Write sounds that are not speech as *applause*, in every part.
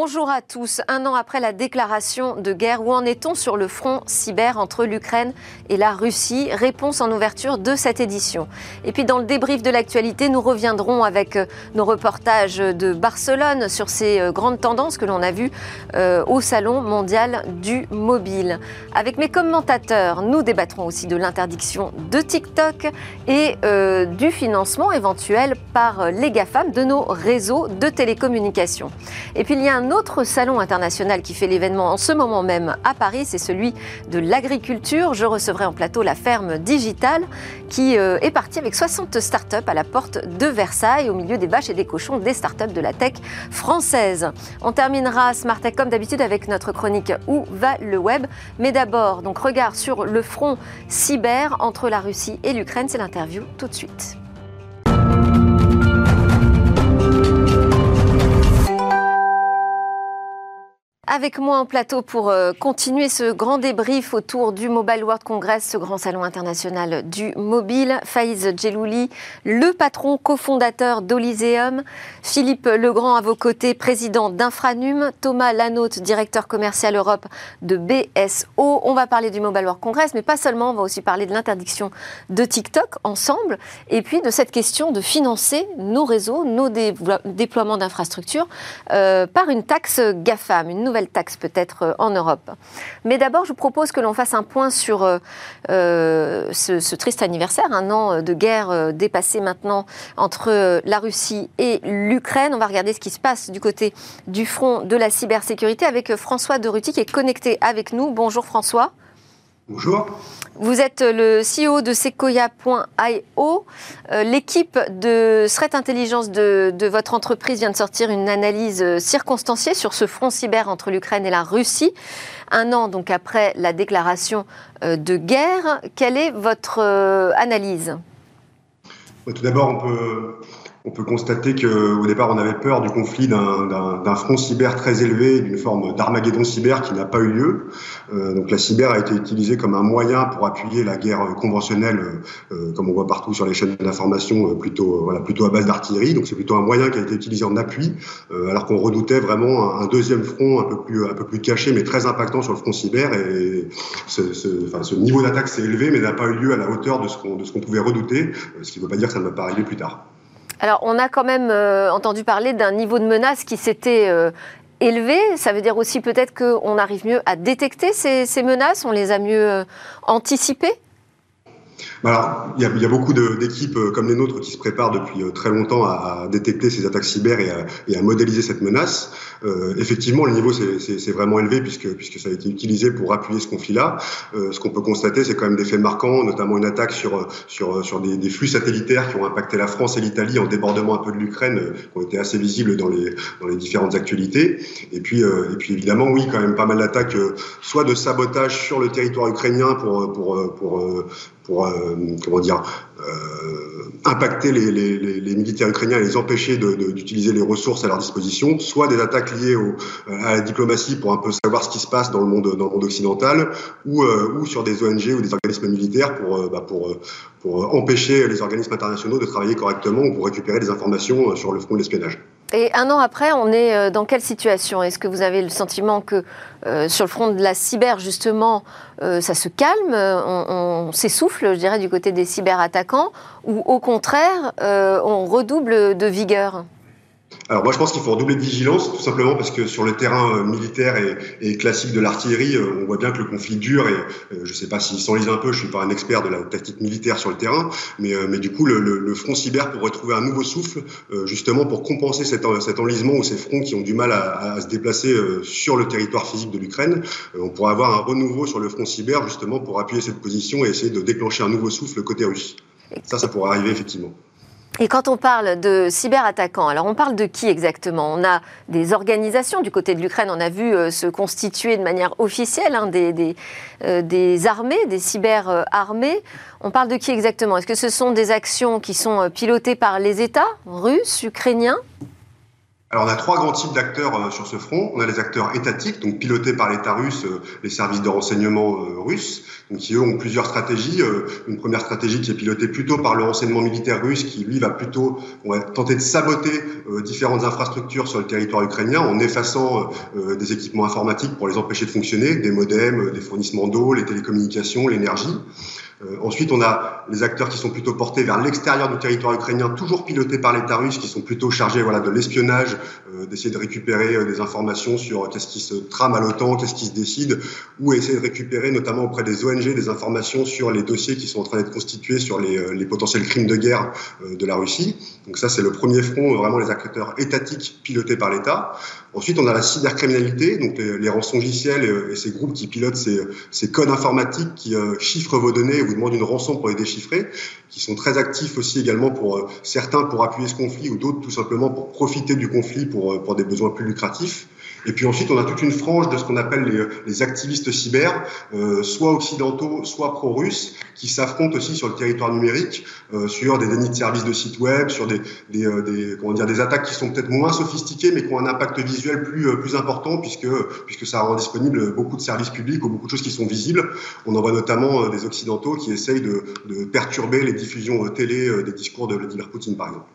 Bonjour à tous. Un an après la déclaration de guerre, où en est-on sur le front cyber entre l'Ukraine et la Russie? Réponse en ouverture de cette édition. Et puis dans le débrief de l'actualité, nous reviendrons avec euh, nos reportages de Barcelone sur ces euh, grandes tendances que l'on a vues euh, au Salon mondial du mobile. Avec mes commentateurs, nous débattrons aussi de l'interdiction de TikTok et du financement éventuel par les GAFAM de nos réseaux de télécommunications. Et puis il y a autre salon international qui fait l'événement en ce moment même à Paris, c'est celui de l'agriculture. Je recevrai en plateau la ferme digitale qui euh, est partie avec 60 startups à la porte de Versailles, au milieu des vaches et des cochons des startups de la tech française. On terminera Smart Tech comme d'habitude avec notre chronique Où va le web? Mais d'abord, donc regard sur le front cyber entre la Russie et l'Ukraine. C'est l'interview tout de suite. Avec moi en plateau pour euh, continuer ce grand débrief autour du Mobile World Congress, ce grand salon international du mobile. Faïz Djelouli, le patron cofondateur d'Olyseum. Philippe Legrand à vos côtés, président d'Infranum. Thomas Lanotte, directeur commercial Europe de BSO. On va parler du Mobile World Congress, mais pas seulement. On va aussi parler de l'interdiction de TikTok ensemble. Et puis de cette question de financer nos réseaux, nos déploiements d'infrastructures euh, par une taxe GAFAM, une nouvelle taxe peut-être euh, en Europe. Mais d'abord, je vous propose que l'on fasse un point sur euh, euh, ce, triste anniversaire, un an de guerre dépassé maintenant entre la Russie et l'Ukraine. On va regarder ce qui se passe du côté du front de la cybersécurité avec François de Ruty qui est connecté avec nous. Bonjour François. Bonjour. Vous êtes le CEO de Sequoia.io. Euh, l'équipe de Threat Intelligence de, votre entreprise vient de sortir une analyse circonstanciée sur ce front cyber entre l'Ukraine et la Russie. Un an donc après la déclaration euh, de guerre, quelle est votre euh, analyse? Tout d'abord, on peut on peut constater qu'au départ, on avait peur du conflit d'un front cyber très élevé, d'une forme d'Armageddon cyber qui n'a pas eu lieu. Euh, donc la cyber a été utilisée comme un moyen pour appuyer la guerre conventionnelle, euh, comme on voit partout sur les chaînes d'information, euh, plutôt, à base d'artillerie. Donc c'est plutôt un moyen qui a été utilisé en appui, alors qu'on redoutait vraiment un, deuxième front un peu, plus, caché, mais très impactant sur le front cyber. Et ce niveau d'attaque s'est élevé, mais n'a pas eu lieu à la hauteur de ce qu'on pouvait redouter, ce qui ne veut pas dire que ça ne va pas arriver plus tard. Alors, on a quand même euh, entendu parler d'un niveau de menace qui s'était euh, élevé. Ça veut dire aussi peut-être qu'on arrive mieux à détecter ces, ces, menaces, on les a mieux euh, anticipées alors, il y, a, beaucoup d'équipes euh, comme les nôtres qui se préparent depuis euh, très longtemps à, détecter ces attaques cyber et à, modéliser cette menace. Euh, effectivement, le niveau c'est vraiment élevé puisque, puisque ça a été utilisé pour appuyer ce conflit-là. Ce qu'on peut constater, c'est quand même des faits marquants, notamment une attaque sur, sur, sur des, flux satellitaires qui ont impacté la France et l'Italie en débordement un peu de l'Ukraine, qui ont été assez visibles dans les, dans les différentes actualités. Et puis, et puis évidemment, oui, quand même pas mal d'attaques, soit de sabotage sur le territoire ukrainien pour, pour, pour euh, comment dire, euh, impacter les, militaires ukrainiens et les empêcher d'utiliser les ressources à leur disposition, soit des attaques liées à la diplomatie pour un peu savoir ce qui se passe dans le monde, occidental, ou, euh, ou sur des ONG ou des organismes militaires pour, bah pour, pour empêcher les organismes internationaux de travailler correctement ou pour récupérer des informations sur le front de l'espionnage. Et un an après, on est euh, dans quelle situation? Est-ce que vous avez le sentiment que euh, sur le front de la cyber, justement, euh, ça se calme, on, s'essouffle, je dirais, du côté des cyberattaquants, ou au contraire, on redouble de vigueur? Alors moi je pense qu'il faut redoubler de vigilance tout simplement parce que sur le terrain euh, militaire et, classique de l'artillerie, euh, on voit bien que le conflit dure et euh, je ne sais pas s'il s'enlise un peu, je suis pas un expert de la tactique militaire sur le terrain, mais, du coup le, front cyber pourrait trouver un nouveau souffle justement pour compenser cet enlisement ou ces fronts qui ont du mal à, se déplacer sur le territoire physique de l'Ukraine. on pourrait avoir un renouveau sur le front cyber justement pour appuyer cette position et essayer de déclencher un nouveau souffle côté russe. Ça, ça pourrait arriver effectivement. Et quand on parle de cyberattaquants, alors on parle de qui exactement? On a des organisations du côté de l'Ukraine, on a vu euh, se constituer de manière officielle hein, des, euh, des, armées, des cyber-armées. On parle de qui exactement? Est-ce que ce sont des actions qui sont euh, pilotées par les États russes, ukrainiens? Alors on a trois grands types d'acteurs euh, sur ce front. On a les acteurs étatiques, donc pilotés par l'État russe, euh, les services de renseignement euh, russes, donc qui eux ont plusieurs stratégies. une première stratégie qui est pilotée plutôt par le renseignement militaire russe, qui lui va plutôt va tenter de saboter différentes infrastructures sur le territoire ukrainien en effaçant des équipements informatiques pour les empêcher de fonctionner, des modems, des fournissements d'eau, les télécommunications, l'énergie. Euh, ensuite, on a les acteurs qui sont plutôt portés vers l'extérieur du territoire ukrainien, toujours pilotés par l'État russe, qui sont plutôt chargés voilà, de l'espionnage, euh, d'essayer de récupérer euh, des informations sur qu'est-ce qui se trame à l'OTAN, qu'est-ce qui se décide, ou essayer de récupérer notamment auprès des ONG des informations sur les dossiers qui sont en train d'être constitués sur les, les, potentiels crimes de guerre de la Russie. Donc ça, c'est le premier front, vraiment les acteurs étatiques pilotés par l'État. Ensuite, on a la cybercriminalité, donc les, les et, et, ces groupes qui pilotent ces, codes informatiques qui chiffrent vos données vous demande une rançon pour les déchiffrer, qui sont très actifs aussi également pour euh, certains pour appuyer ce conflit ou d'autres tout simplement pour profiter du conflit pour, euh, pour des besoins plus lucratifs. Et puis ensuite, on a toute une frange de ce qu'on appelle les, activistes cyber, euh, soit occidentaux, soit pro-russes, qui s'affrontent aussi sur le territoire numérique, euh, sur des dénis de services de sites web, sur euh, des, comment dire, des attaques qui sont peut-être moins sophistiquées, mais qui ont un impact visuel plus, plus important, puisque, puisque ça rend disponible beaucoup de services publics ou beaucoup de choses qui sont visibles. On en voit notamment des occidentaux qui essayent de, de perturber les diffusions télé des discours de Vladimir Poutine, par exemple.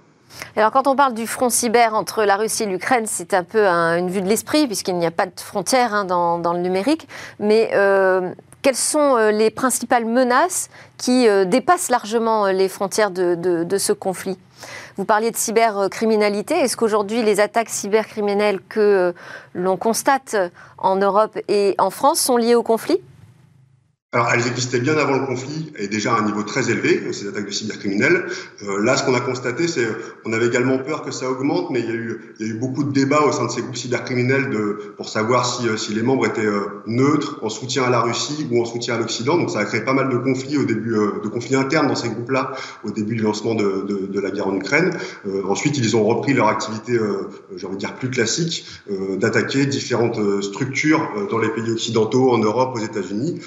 Alors quand on parle du front cyber entre la Russie et l'Ukraine, c'est un peu une vue de l'esprit, puisqu'il n'y a pas de frontières hein, dans, le numérique. Mais euh, quelles sont euh, les principales menaces qui euh, dépassent largement les frontières de, ce conflit? Vous parliez de cybercriminalité. Est-ce qu'aujourd'hui, les attaques cybercriminelles que l'on constate en Europe et en France sont liées au conflit? Alors, elles existaient bien avant le conflit et déjà à un niveau très élevé, ces attaques de cybercriminels. Euh, là, ce qu'on a constaté, c'est on avait également peur que ça augmente, mais il y, a eu, il y a eu beaucoup de débats au sein de ces groupes cybercriminels de, pour savoir si, euh, si les membres étaient euh, neutres en soutien à la Russie ou en soutien à l'Occident. Donc, ça a créé pas mal de conflits au début, euh, de conflits internes dans ces groupes-là au début du lancement de, de, de la guerre en Ukraine. ensuite, ils ont repris leur activité, j'ai envie de dire plus classique, d'attaquer différentes structures dans les pays occidentaux, en Europe, aux États-Unis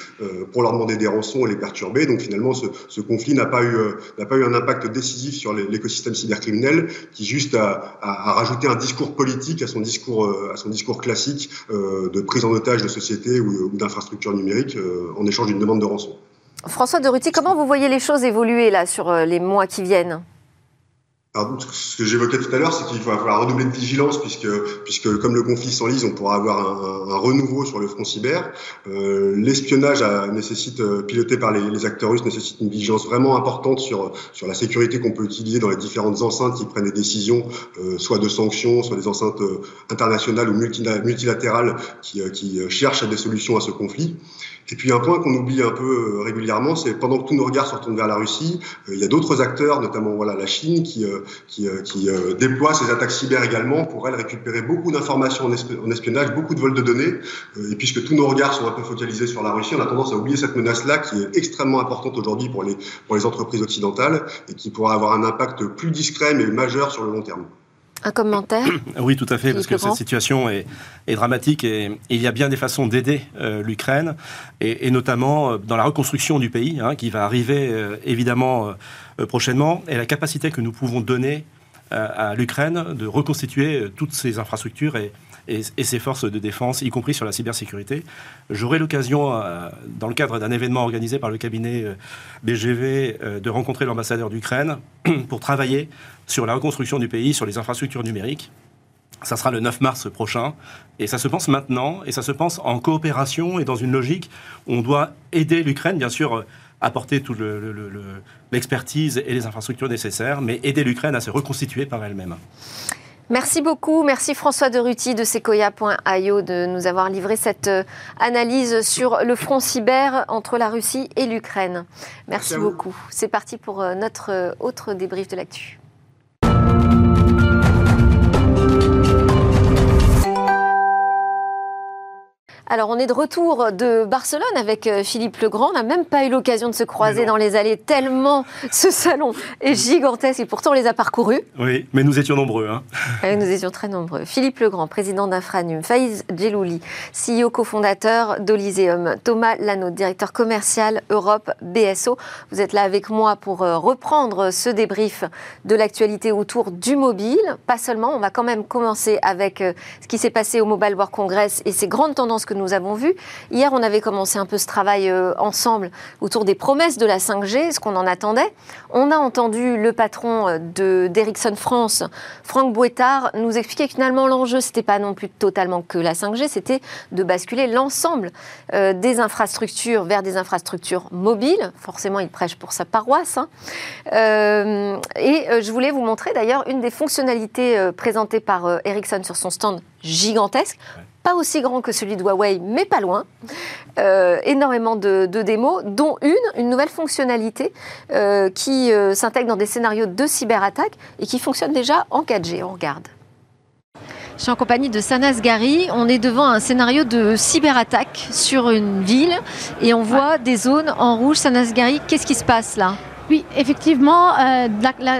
pour leur demander des rançons et les perturber. Donc finalement, ce, conflit n'a pas eu euh, n'a pas eu un impact décisif sur l'écosystème cybercriminel, qui juste a, rajouté un discours politique à son discours euh, à son discours classique euh, de prise en otage de sociétés ou, d'infrastructures numériques en échange d'une demande de rançon. François de Ruty, comment vous voyez les choses évoluer là sur les mois qui viennent? Ce que j'évoquais tout à l'heure, c'est qu'il va falloir redoubler de vigilance puisque, puisque comme le conflit s'enlise, on pourra avoir un, renouveau sur le front cyber. Euh, L'espionnage nécessite, euh, piloté par les, acteurs russes, nécessite une vigilance vraiment importante sur, sur la sécurité qu'on peut utiliser dans les différentes enceintes qui prennent des décisions, euh, soit de sanctions, soit des enceintes internationales ou multilatérales qui, qui cherchent à des solutions à ce conflit. Et puis un point qu'on oublie un peu régulièrement, c'est pendant que tous nos regards se retournent vers la Russie, il y a d'autres acteurs, notamment voilà la Chine, qui qui, euh, qui euh, déploie ces attaques cyber également pour elle récupérer beaucoup d'informations en espionnage, beaucoup de vols de données. Euh, et puisque tous nos regards sont un peu focalisés sur la Russie, on a tendance à oublier cette menace-là qui est extrêmement importante aujourd'hui pour les, pour les entreprises occidentales et qui pourra avoir un impact plus discret mais majeur sur le long terme. Un commentaire *coughs* Oui, tout à fait, parce que cette situation est, dramatique et, il y a bien des façons d'aider l'Ukraine, et, notamment dans la reconstruction du pays, hein, qui va arriver évidemment euh, prochainement et la capacité que nous pouvons donner euh, à l'Ukraine de reconstituer euh, toutes ses infrastructures et, et, ses forces de défense, y compris sur la cybersécurité. J'aurai l'occasion, dans le cadre d'un événement organisé par le cabinet BGV, de rencontrer l'ambassadeur d'Ukraine *clears throat* pour travailler sur la reconstruction du pays, sur les infrastructures numériques. Ça sera le 9 mars prochain. Et ça se pense maintenant, et ça se pense en coopération et dans une logique. On doit aider l'Ukraine, bien sûr apporter toute l'expertise et les infrastructures nécessaires, mais aider l'Ukraine à se reconstituer par elle-même. Merci beaucoup. Merci François de Ruti de Sequoia.io de nous avoir livré cette euh, analyse sur le front cyber entre la Russie et l'Ukraine. Merci beaucoup. C'est parti pour euh, notre euh, autre débrief de l'actu. Alors, on est de retour de Barcelone avec euh, Philippe Legrand. On n'a même pas eu l'occasion de se croiser dans les allées, tellement ce salon est gigantesque et pourtant on les a parcourus. Oui, mais nous étions nombreux. Hein. nous étions très nombreux. Philippe Legrand, président d'Infranum, Faïz Djelouli, CEO cofondateur d'Olyséum, Thomas Lano, directeur commercial Europe BSO. Vous êtes là avec moi pour euh, reprendre ce débrief de l'actualité autour du mobile. Pas seulement, on va quand même commencer avec euh, ce qui s'est passé au Mobile World Congress et ces grandes tendances que nous avons vues. Hier, on avait commencé un peu ce travail euh, ensemble autour des promesses de la 5G, ce qu'on en attendait. On a entendu le patron euh, d'Ericsson France, Franck Bouettard, nous expliquer que finalement l'enjeu, c'était pas non plus totalement que la 5G, c'était de basculer l'ensemble euh, des infrastructures vers des infrastructures mobiles. Forcément, il prêche pour sa paroisse. Hein. et je voulais vous montrer d'ailleurs une des fonctionnalités présentées par Ericsson sur son stand gigantesque pas aussi grand que celui de Huawei, mais pas loin. Euh, énormément de, démos, dont une, une nouvelle fonctionnalité euh, qui euh, s'intègre dans des scénarios de cyberattaque et qui fonctionne déjà en 4G. On regarde. Je suis en compagnie de Sanas Gary. On est devant un scénario de cyberattaque sur une ville et on voit des zones en rouge. Sanas Gary, qu'est-ce qui se passe là? Oui, effectivement, euh,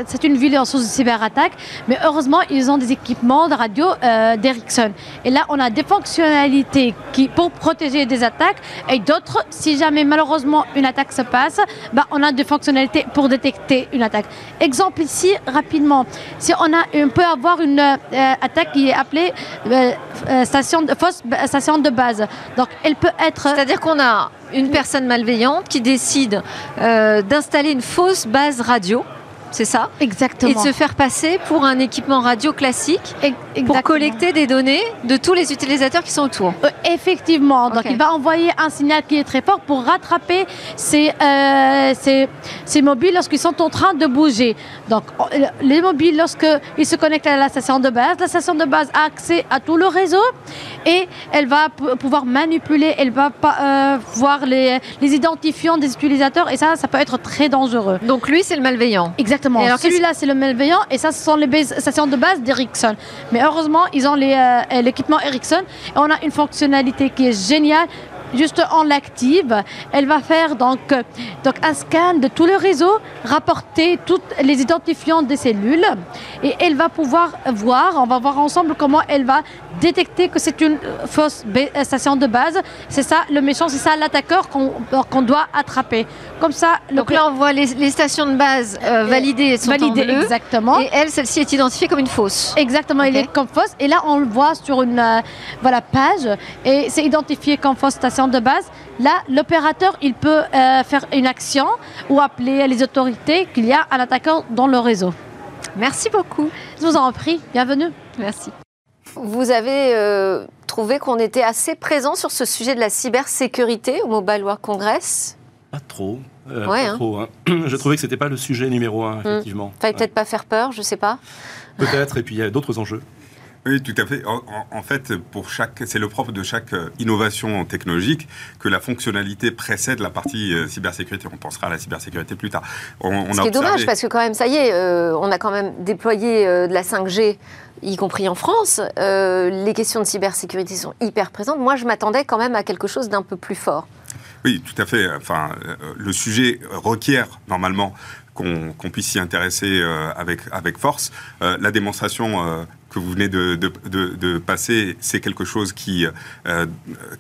c'est une ville en source de cyberattaque, mais heureusement, ils ont des équipements de radio euh, d'Ericsson. Et là, on a des fonctionnalités qui, pour protéger des attaques et d'autres, si jamais malheureusement une attaque se passe, bah, on a des fonctionnalités pour détecter une attaque. Exemple ici, rapidement, si on, a, on peut avoir une euh, attaque qui est appelée station de, fausse station de base. Donc, elle peut être... C'est-à-dire qu'on a une personne malveillante qui décide euh, d'installer une fausse base radio c'est ça Exactement. Et de se faire passer pour un équipement radio classique pour collecter des données de tous les utilisateurs qui sont autour. Euh, effectivement. Donc il va envoyer un signal qui est très fort pour rattraper ces, euh, ces, mobiles lorsqu'ils sont en train de bouger. Donc les mobiles, lorsqu'ils se connectent à la station de base, la station de base a accès à tout le réseau et elle va pouvoir manipuler, elle va euh, voir les, les identifiants des utilisateurs et ça, ça peut être très dangereux. Donc lui, c'est le malveillant. Exactement. Exactement. alors celui-là, c'est le malveillant et ça, ce sont les stations de base d'Ericsson. Mais heureusement, ils ont euh, l'équipement Ericsson et on a une fonctionnalité qui est géniale juste on l'active, elle va faire donc, donc un scan de tout le réseau, rapporter tous les identifiants des cellules et elle va pouvoir voir, on va voir ensemble comment elle va détecter que c'est une fausse euh, station de base. C'est ça le méchant, c'est ça l'attaqueur qu'on doit attraper. Comme ça. Donc là on voit les, stations de base euh, validées sont validées, en bleu, exactement. Et elle, celle-ci est identifiée comme une fausse. Exactement, elle est comme fausse. Et là on le voit sur une euh, voilà page et c'est identifié comme fausse station de base, là, l'opérateur, il peut euh, faire une action ou appeler les autorités qu'il y a un attaquant dans le réseau. Merci beaucoup. Je vous en prie. Bienvenue. Merci. Vous avez euh, trouvé qu'on était assez présent sur ce sujet de la cybersécurité au Mobile World Congress? Pas trop. Euh, pas hein. trop hein. *clears throat* Je trouvais que c'était pas le sujet numéro un, hmm. effectivement. Fallait peut-être pas faire peur, je sais pas. Peut-être, et puis il y a d'autres enjeux. Oui, tout à fait. En, fait, pour chaque, c'est le propre de chaque euh, innovation technologique que la fonctionnalité précède la partie euh, cybersécurité. On pensera à la cybersécurité plus tard. On, Ce qui est dommage parce que quand même, ça y est, euh, on a quand même déployé de la 5G y compris en France, les questions de cybersécurité sont hyper présentes. Moi, je m'attendais quand même à quelque chose d'un peu plus fort. Oui, tout à fait. Enfin, le sujet requiert normalement qu'on puisse s'y intéresser avec, avec force. la démonstration que vous venez de, de, passer, c'est quelque chose qui, euh,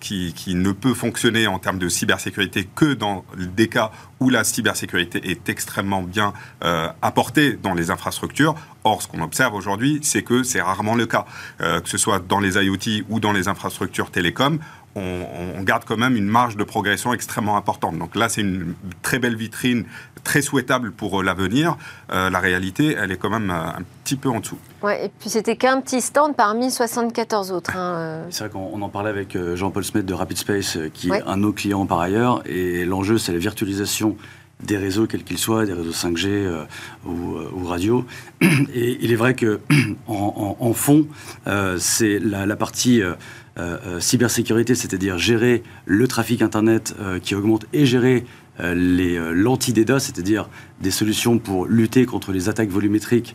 qui, qui, ne peut fonctionner en termes de cybersécurité que dans des cas où la cybersécurité est extrêmement bien euh, apportée dans les infrastructures. Or, ce qu'on observe aujourd'hui, c'est que c'est rarement le cas, euh, que ce soit dans les IoT ou dans les infrastructures télécom on, garde quand même une marge de progression extrêmement importante. Donc là, c'est une très belle vitrine, très souhaitable pour euh, l'avenir. Euh, la réalité, elle est quand même euh, un petit peu en dessous. Ouais, et puis c'était qu'un petit stand parmi 74 autres. Hein, c'est vrai qu'on en parlait avec Jean-Paul Smet de Rapid Space, qui est un de nos clients par ailleurs, et l'enjeu, c'est la virtualisation des réseaux, quels qu'ils soient, des réseaux 5G ou, radio. Et il est vrai que *clears throat* en, fond, c'est la, partie cybersécurité, c'est-à-dire gérer le trafic Internet euh, qui augmente et gérer les l'anti-DDoS, c'est-à-dire des solutions pour lutter contre les attaques volumétriques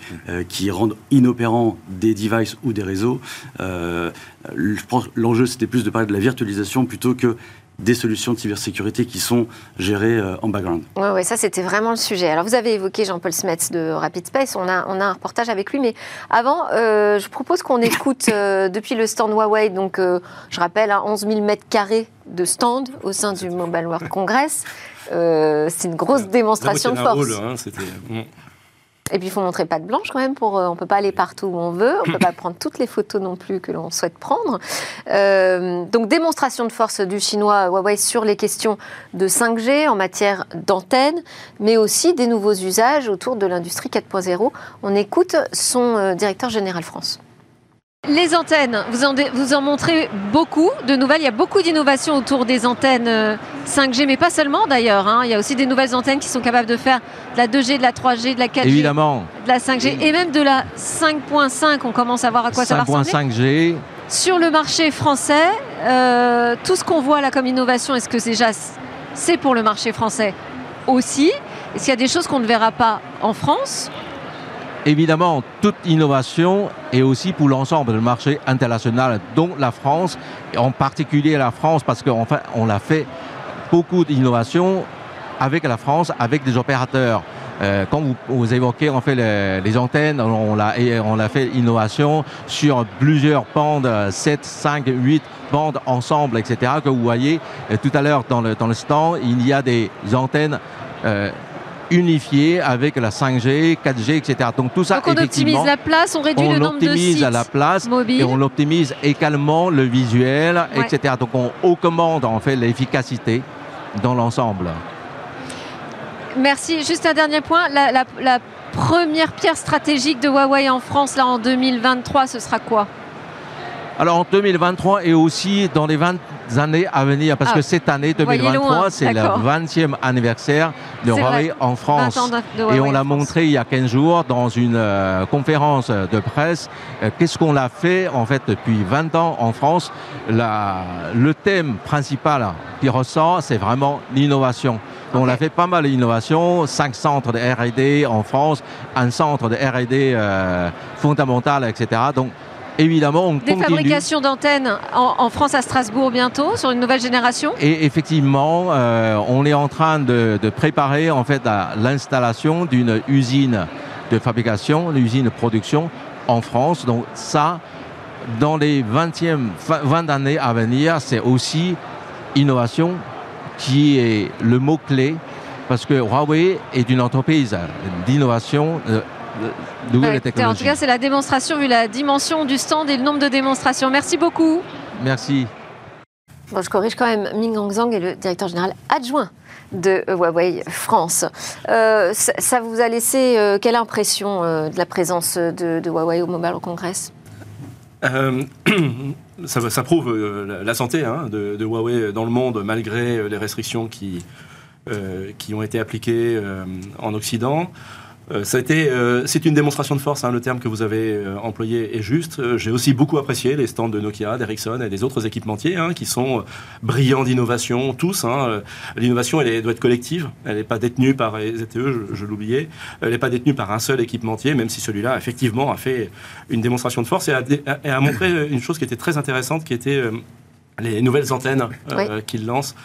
qui rendent inopérants des devices ou des réseaux. l'enjeu, c'était plus de parler de la virtualisation plutôt que des solutions de cybersécurité qui sont gérées euh, en background. Oui, ouais, ça c'était vraiment le sujet. Alors vous avez évoqué Jean-Paul Smets de Rapid Space, on a, on a un reportage avec lui, mais avant, euh, je propose qu'on écoute euh, *laughs* depuis le stand Huawei, donc je rappelle, 11 000 mètres carrés de stand au sein du Mobile World Congress. c'est une grosse démonstration de force. Hein, et puis il faut montrer patte blanche quand même pour. Euh, on peut pas aller partout où on veut. On peut *laughs* pas prendre toutes les photos non plus que l'on souhaite prendre. Euh, donc démonstration de force du chinois Huawei sur les questions de 5G en matière d'antenne, mais aussi des nouveaux usages autour de l'industrie 4.0. On écoute son euh, directeur général France. Les antennes, vous en, vous en montrez beaucoup de nouvelles. Il y a beaucoup d'innovations autour des antennes 5G, euh, mais pas seulement d'ailleurs. Hein. Il y a aussi des nouvelles antennes qui sont capables de faire de la 2G, de la 3G, de la 4G, Évidemment. de la 5G et même de la 5.5. On commence à voir à quoi ça va ressembler. 5.5G. Sur le marché français, euh, tout ce qu'on voit là comme innovation, est-ce que déjà c'est pour le marché français aussi? Est-ce qu'il y a des choses qu'on ne verra pas en France? Évidemment, toute innovation est aussi pour l'ensemble du marché international, dont la France, en particulier la France, parce qu'en fait, on a fait beaucoup d'innovations avec la France, avec des opérateurs. Euh, quand vous, évoquez en fait les, antennes, on a, on fait innovation sur plusieurs bandes, 7, 5, 8 bandes ensemble, etc. Que vous voyez euh, tout à l'heure dans le, dans le stand, il y a des antennes euh, unifié avec la 5G, 4G, etc. Donc tout ça, Donc on optimise la place, on réduit le nombre de sites optimise la place et on optimise également le visuel, etc. Donc on augmente en fait l'efficacité dans l'ensemble. Merci. Juste un dernier point. La, la première pierre stratégique de Huawei en France, là en 2023, ce sera quoi? Alors en 2023 et aussi dans les 20 années à venir, parce ah. que cette année 2023, c'est le 20e anniversaire de Huawei en France. et on l'a montré il y a 15 jours dans une euh, conférence de presse. Euh, qu'est-ce qu'on a fait en fait depuis 20 ans en France? Le thème principal qui ressort, c'est vraiment l'innovation. On a fait pas mal d'innovations, cinq centres de R&D en France, un centre de R&D euh, fondamental, etc. Donc évidemment, on Des fabrications d'antennes en, France à Strasbourg bientôt, sur une nouvelle génération Et effectivement, euh, on est en train de, préparer en fait l'installation d'une usine de fabrication, une usine de production en France. Donc ça, dans les 20e, 20 années à venir, c'est aussi innovation qui est le mot-clé parce que Huawei est une entreprise d'innovation, euh, en tout cas, c'est la démonstration vu la dimension du stand et le nombre de démonstrations. Merci beaucoup. Merci. je corrige quand même. Ming Hongzhang est le directeur général adjoint de Huawei France. Euh, ça, vous a laissé euh, quelle impression euh, de la présence de, Huawei au Mobile Congress? *clears throat* Ça, ça, prouve la santé hein, de, de, Huawei dans le monde malgré les restrictions qui, qui ont été appliquées en Occident. Euh, euh, c'est une démonstration de force. Hein, le terme que vous avez euh, employé est juste. J'ai aussi beaucoup apprécié les stands de Nokia, d'Ericsson et des autres équipementiers hein, qui sont brillants d'innovation, tous. Hein. L'innovation, elle, doit être collective. Elle n'est pas détenue par les ZTE, je, l'oubliais. Elle n'est pas détenue par un seul équipementier, même si celui-là, effectivement, a fait une démonstration de force et a, montré une chose qui était très intéressante, qui était les nouvelles antennes qu'il lance.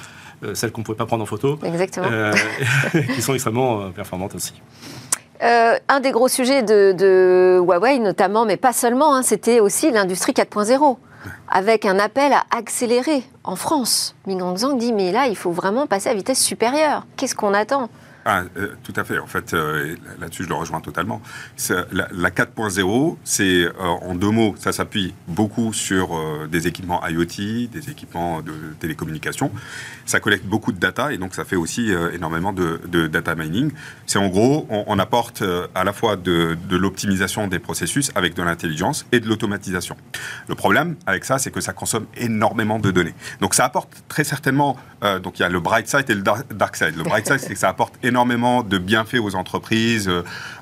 celles qu'on ne pouvait pas prendre en photo, Exactement. *laughs* qui sont extrêmement performantes aussi. Euh, un des gros sujets de, Huawei, notamment, mais pas seulement, hein, c'était aussi l'industrie 4.0, avec un appel à accélérer en France. Ming Hongzhang dit mais là, il faut vraiment passer à vitesse supérieure. Qu'est-ce qu'on attend? Ah, euh, tout à fait. En fait, euh, là-dessus, je le rejoins totalement. La, la 4.0, c'est euh, en deux mots, ça s'appuie beaucoup sur des équipements IoT, des équipements de télécommunication. Ça collecte beaucoup de data et donc ça fait aussi énormément de, data mining. C'est en gros, on, apporte à la fois de, de l'optimisation des processus avec de l'intelligence et de l'automatisation. Le problème avec ça, c'est que ça consomme énormément de données. Donc ça apporte très certainement, donc il y a le bright side et le dark side. Le bright side, c'est que ça apporte énormément *laughs* énormément de bienfaits aux entreprises.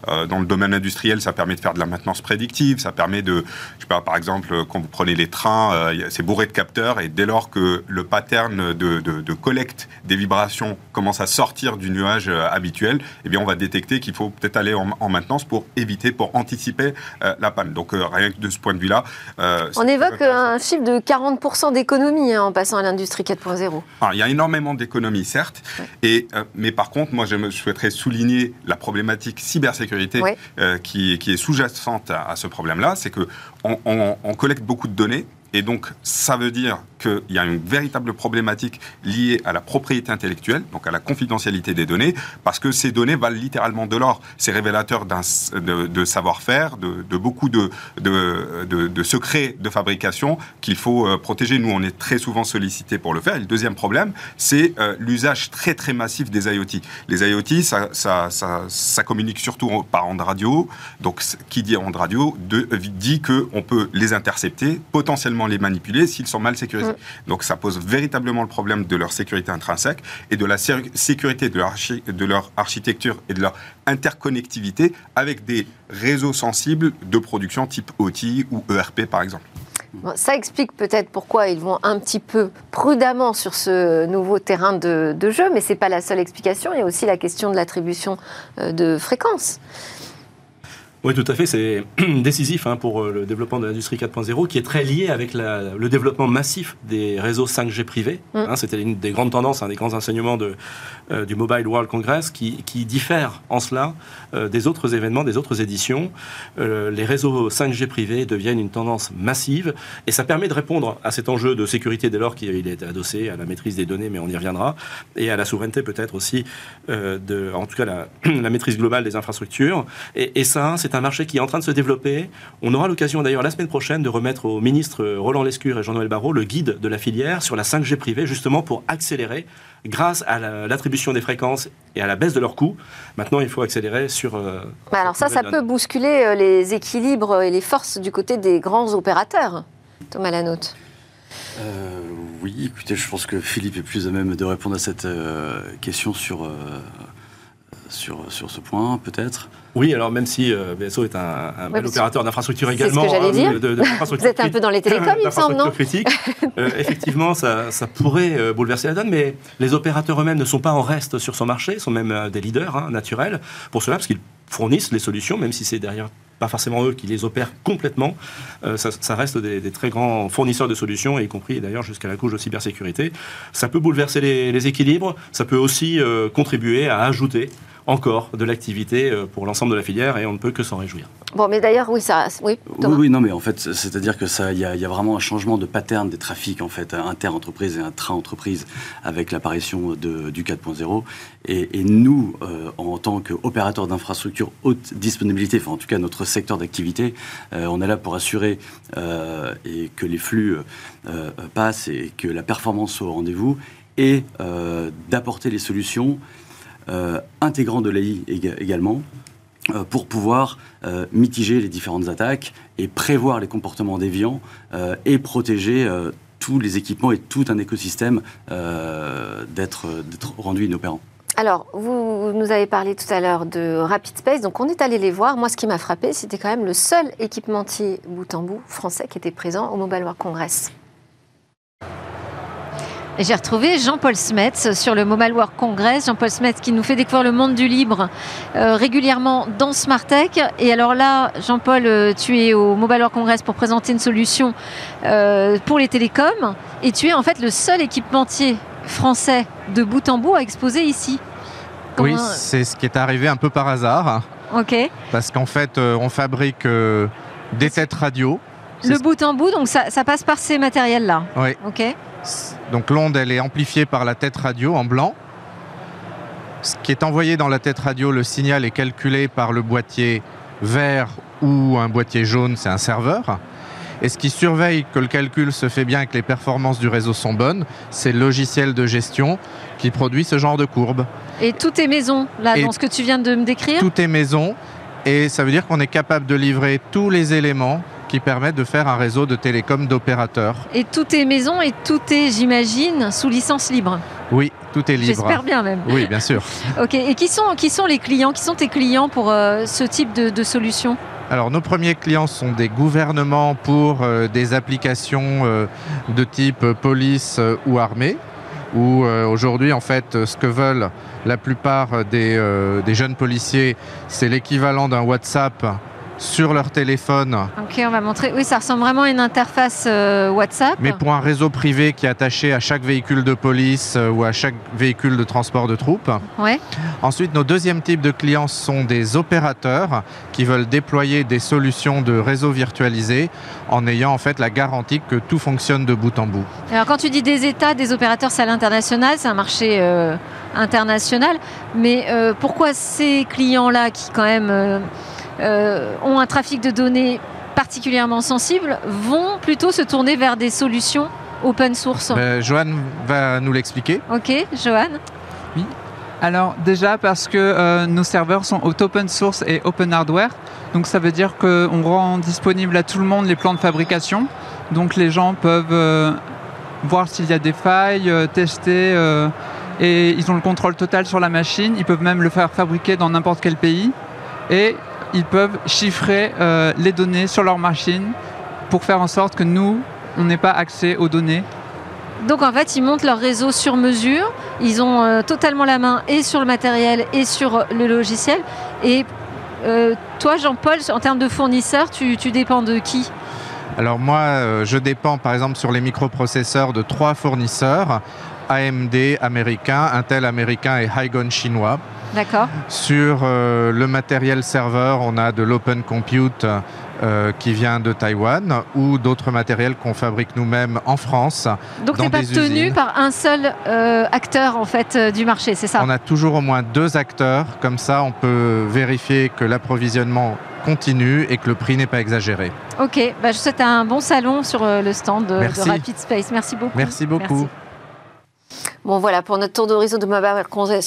Euh, dans le domaine industriel, ça permet de faire de la maintenance prédictive, ça permet de, je sais pas, par exemple, quand vous prenez les trains, euh, c'est bourré de capteurs, et dès lors que le pattern de, de, collecte des vibrations commence à sortir du nuage euh, habituel, eh bien, on va détecter qu'il faut peut-être aller en, maintenance pour éviter, pour anticiper la panne. Donc, rien que de ce point de vue-là. on évoque un chiffre de 40% d'économie hein, en passant à l'industrie 4.0. Il y a énormément d'économies, certes, et, mais par contre, moi, je souhaiterais souligner la problématique cybersécurité euh, qui, est sous-jacente à, ce problème-là, c'est que on, collecte beaucoup de données et donc, ça veut dire qu'il y a une véritable problématique liée à la propriété intellectuelle, donc à la confidentialité des données, parce que ces données valent littéralement de l'or. C'est révélateur de, de savoir-faire, de, beaucoup de, de, secrets de fabrication qu'il faut euh, protéger. Nous, on est très souvent sollicités pour le faire. Et le deuxième problème, c'est euh, l'usage très très massif des IoT. Les IoT, ça, ça, ça, communique surtout par ondes radio. Donc, qui dit ondes radio dit qu'on peut les intercepter, potentiellement les manipuler s'ils sont mal sécurisés. Mm. Donc ça pose véritablement le problème de leur sécurité intrinsèque et de la sécurité de leur, de leur architecture et de leur interconnectivité avec des réseaux sensibles de production type OT ou ERP par exemple. ça explique peut-être pourquoi ils vont un petit peu prudemment sur ce nouveau terrain de, de jeu, mais ce n'est pas la seule explication. Il y a aussi la question de l'attribution euh, de fréquences. Oui, tout à fait. C'est *clears throat* décisif hein, pour euh, le développement de l'industrie 4.0, qui est très lié avec le développement massif des réseaux 5G privés. Mm. Hein, c'était une des grandes tendances, un des grands enseignements de, euh, du Mobile World Congress, qui, qui diffère en cela euh, des autres événements, des autres éditions. les réseaux 5G privés deviennent une tendance massive, et ça permet de répondre à cet enjeu de sécurité dès lors qu'il est adossé à la maîtrise des données, mais on y reviendra, et à la souveraineté peut-être aussi, de, en tout cas la, *clears throat* la, maîtrise globale des infrastructures. Et, et ça, c'est un marché qui est en train de se développer. On aura l'occasion d'ailleurs la semaine prochaine de remettre au ministre Roland Lescure et Jean-Noël Barrot le guide de la filière sur la 5G privée, justement pour accélérer grâce à l'attribution des fréquences et à la baisse de leurs coûts. Maintenant, il faut accélérer sur. Euh, bah alors ça, ça peut bousculer euh, les équilibres et les forces du côté des grands opérateurs. Thomas Lanotte. Euh, oui, écoutez, je pense que Philippe est plus à même de répondre à cette question sur sur, sur ce point, peut-être Oui, alors même si euh, BSO est un, un bel opérateur d'infrastructure également. C'est ce que j'allais hein, dire. Vous êtes un peu dans les télécoms, il me semble, non critique. *laughs* Euh, effectivement, ça, ça pourrait euh, bouleverser la donne, mais les opérateurs eux-mêmes ne sont pas en reste sur son marché, sont même des leaders hein, naturels pour cela, parce qu'ils fournissent les solutions, même si c'est derrière pas forcément eux qui les opèrent complètement. ça, ça, reste des, des, très grands fournisseurs de solutions, y compris d'ailleurs jusqu'à la couche de cybersécurité. Ça peut bouleverser les, les équilibres, ça peut aussi contribuer à ajouter encore de l'activité euh, pour l'ensemble de la filière et on ne peut que s'en réjouir. Bon, mais d'ailleurs, oui, ça, oui. Oui, oui, non, mais en fait, c'est-à-dire que ça, il y, a vraiment un changement de pattern des trafics en fait inter-entreprise et intra-entreprise avec l'apparition du 4.0. Et, nous, euh, en tant qu'opérateur d'infrastructure haute disponibilité, enfin en tout cas notre secteur d'activité, euh, on est là pour assurer et que les flux passent et que la performance soit au rendez-vous et d'apporter les solutions intégrant de l'AI également euh, pour pouvoir euh, mitiger les différentes attaques et prévoir les comportements déviants et protéger tous les équipements et tout un écosystème d'être rendu inopérant. Alors, vous nous avez parlé tout à l'heure de Rapid Space, donc on est allé les voir. Moi, ce qui m'a frappé, c'était quand même le seul équipementier bout en bout français qui était présent au Mobile World Congress. J'ai retrouvé Jean-Paul Smets sur le Mobile World Congress. Jean-Paul Smets qui nous fait découvrir le monde du libre euh, régulièrement dans Smartech. Et alors là, Jean-Paul, euh, tu es au Mobile World Congress pour présenter une solution euh, pour les télécoms. Et tu es en fait le seul équipementier français de bout en bout à exposer ici. Oui, c'est ce qui est arrivé un peu par hasard. Ok. Parce qu'en fait, on fabrique des têtes radio. Le bout en bout, donc ça, ça passe par ces matériels-là. Oui. Ok. Donc l'onde, elle est amplifiée par la tête radio en blanc. Ce qui est envoyé dans la tête radio, le signal est calculé par le boîtier vert ou un boîtier jaune, c'est un serveur. Et ce qui surveille que le calcul se fait bien et que les performances du réseau sont bonnes, c'est le logiciel de gestion qui produit ce genre de courbe. Et tout est maison, là, dans ce que tu viens de me décrire? Tout est maison, et ça veut dire qu'on est capable de livrer tous les éléments qui permettent de faire un réseau de télécom d'opérateurs. Et tout est maison et tout est, j'imagine, sous licence libre Oui, tout est libre. J'espère bien même. Oui, bien sûr. *laughs* ok, et qui sont, qui sont les clients Qui sont tes clients pour ce type de, solution? Alors nos premiers clients sont des gouvernements pour des applications de type police ou armée où euh, aujourd'hui, en fait, ce que veulent la plupart des, euh, des jeunes policiers, c'est l'équivalent d'un WhatsApp sur leur téléphone. Ok, on va montrer. Oui, ça ressemble vraiment à une interface euh, WhatsApp. Mais pour un réseau privé qui est attaché à chaque véhicule de police euh, ou à chaque véhicule de transport de troupes. Ouais. Ensuite, nos deuxièmes types de clients sont des opérateurs qui veulent déployer des solutions de réseau virtualisé en ayant en fait la garantie que tout fonctionne de bout en bout. Alors quand tu dis des États, des opérateurs, c'est à l'international, c'est un marché euh, international. Mais pourquoi ces clients-là qui quand même euh, ont un trafic de données particulièrement sensible vont plutôt se tourner vers des solutions open source. Euh, Johan va nous l'expliquer. Ok, Johan. Oui. Alors déjà parce que euh, nos serveurs sont open source et open hardware. Donc ça veut dire qu'on rend disponible à tout le monde les plans de fabrication. Donc les gens peuvent voir s'il y a des failles, tester et ils ont le contrôle total sur la machine. Ils peuvent même le faire fabriquer dans n'importe quel pays. Et ils peuvent chiffrer euh, les données sur leur machine pour faire en sorte que nous, on n'ait pas accès aux données. Donc en fait, ils montent leur réseau sur mesure, ils ont euh, totalement la main et sur le matériel et sur le logiciel. Et euh, toi, Jean-Paul, en termes de fournisseurs, tu, tu dépends de qui? Alors moi, je dépends par exemple sur les microprocesseurs de trois fournisseurs, AMD américain, Intel américain et Hygon chinois. D'accord. Sur euh, le matériel serveur, on a de l'open compute euh, qui vient de Taïwan ou d'autres matériels qu'on fabrique nous-mêmes en France. Donc tu n'es pas tenu par un seul euh, acteur en fait du marché, c'est ça? On a toujours au moins deux acteurs, comme ça on peut vérifier que l'approvisionnement continue et que le prix n'est pas exagéré. Ok, bah, je souhaite un bon salon sur le stand de, Rapid Space. Merci beaucoup. Merci beaucoup. Bon voilà, pour notre tour d'horizon de Mobile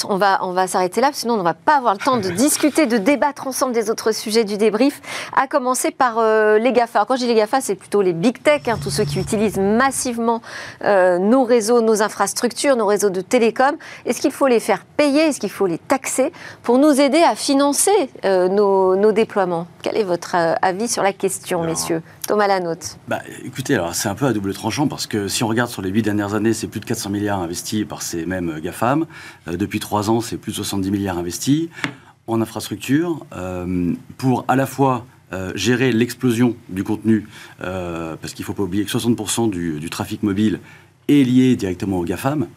on va, on va s'arrêter là, sinon on ne va pas avoir le temps de *laughs* discuter, de débattre ensemble des autres sujets du débrief, à commencer par euh, les GAFA. Alors, quand je dis les GAFA, c'est plutôt les big tech, hein, tous ceux qui utilisent massivement euh, nos réseaux, nos infrastructures, nos réseaux de télécom. Est-ce qu'il faut les faire payer? Est-ce qu'il faut les taxer? Pour nous aider à financer euh, nos, nos, déploiements Quel est votre avis sur la question, messieurs? Thomas Lanotte. Bah, écoutez, alors c'est un peu à double tranchant parce que si on regarde sur les huit dernières années, c'est plus de 400 milliards investis par ces mêmes GAFAM. Euh, depuis trois ans, c'est plus de 70 milliards investis en infrastructure euh, pour à la fois euh, gérer l'explosion du contenu, parce qu'il ne faut pas oublier que 60% du, du, trafic mobile est lié directement aux GAFAM.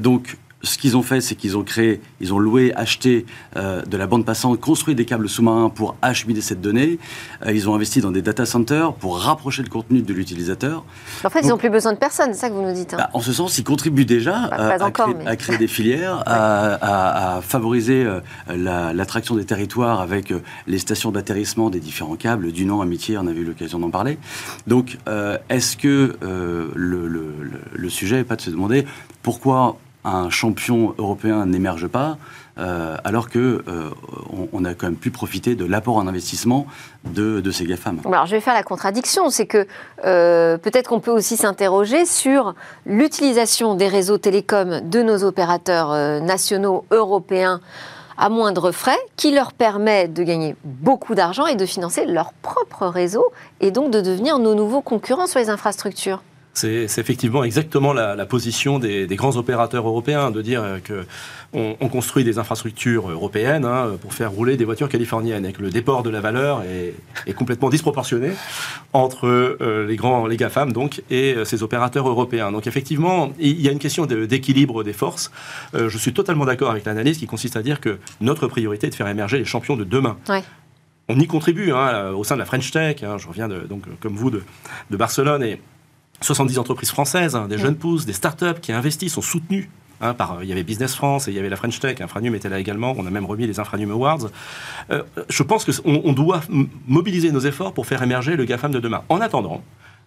donc ce qu'ils ont fait, c'est qu'ils ont créé, ils ont loué, acheté euh, de la bande passante, construit des câbles sous-marins pour acheminer cette donnée. Euh, ils ont investi dans des data centers pour rapprocher le contenu de l'utilisateur. En fait, ils n'ont plus besoin de personne, c'est ça que vous nous dites. Hein. Bah, en ce sens, ils contribuent déjà bah, à, créer, des *laughs* filières, à, favoriser euh, l'attraction des territoires avec les stations d'atterrissement des différents câbles, du Nord, Amitié, on a eu l'occasion d'en parler. Donc, est-ce que le, le, le sujet n'est pas de se demander pourquoi un champion européen n'émerge pas, euh, alors que euh, on, a quand même pu profiter de l'apport en investissement de, ces GAFAM. Alors je vais faire la contradiction, c'est que euh, peut-être qu'on peut aussi s'interroger sur l'utilisation des réseaux télécoms de nos opérateurs nationaux européens à moindre frais, qui leur permet de gagner beaucoup d'argent et de financer leur propre réseau, et donc de devenir nos nouveaux concurrents sur les infrastructures. C'est effectivement exactement la, position des, grands opérateurs européens, de dire qu'on on construit des infrastructures européennes hein, pour faire rouler des voitures californiennes et que le déport de la valeur est, complètement disproportionné entre euh, les grands, les GAFAM donc, et euh, ces opérateurs européens. Donc effectivement, il y a une question d'équilibre des forces. Euh, je suis totalement d'accord avec l'analyse qui consiste à dire que notre priorité est de faire émerger les champions de demain. On y contribue hein, au sein de la French Tech. Hein, je reviens donc, comme vous de, de Barcelone et 70 entreprises françaises, hein, des jeunes pousses, des startups qui investissent, sont soutenues hein, par, il y avait Business France et il y avait la French Tech, Infranum était là également, on a même remis les Infranum Awards. Euh, je pense qu'on on doit mobiliser nos efforts pour faire émerger le GAFAM de demain. En attendant,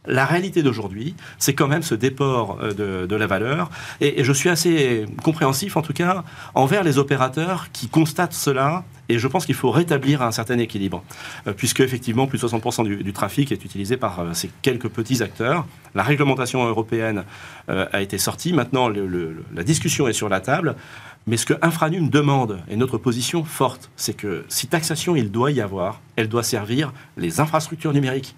La réalité d'aujourd'hui, c'est quand même ce déport euh, de, la valeur. Et, je suis assez compréhensif, en tout cas, envers les opérateurs qui constatent cela. Et je pense qu'il faut rétablir un certain équilibre, euh, puisque effectivement, plus de 60% du, trafic est utilisé par euh, ces quelques petits acteurs. La réglementation européenne a été sortie. Maintenant, la discussion est sur la table. Mais ce que Infranum demande, et notre position forte, c'est que si taxation il doit y avoir, elle doit servir les infrastructures numériques.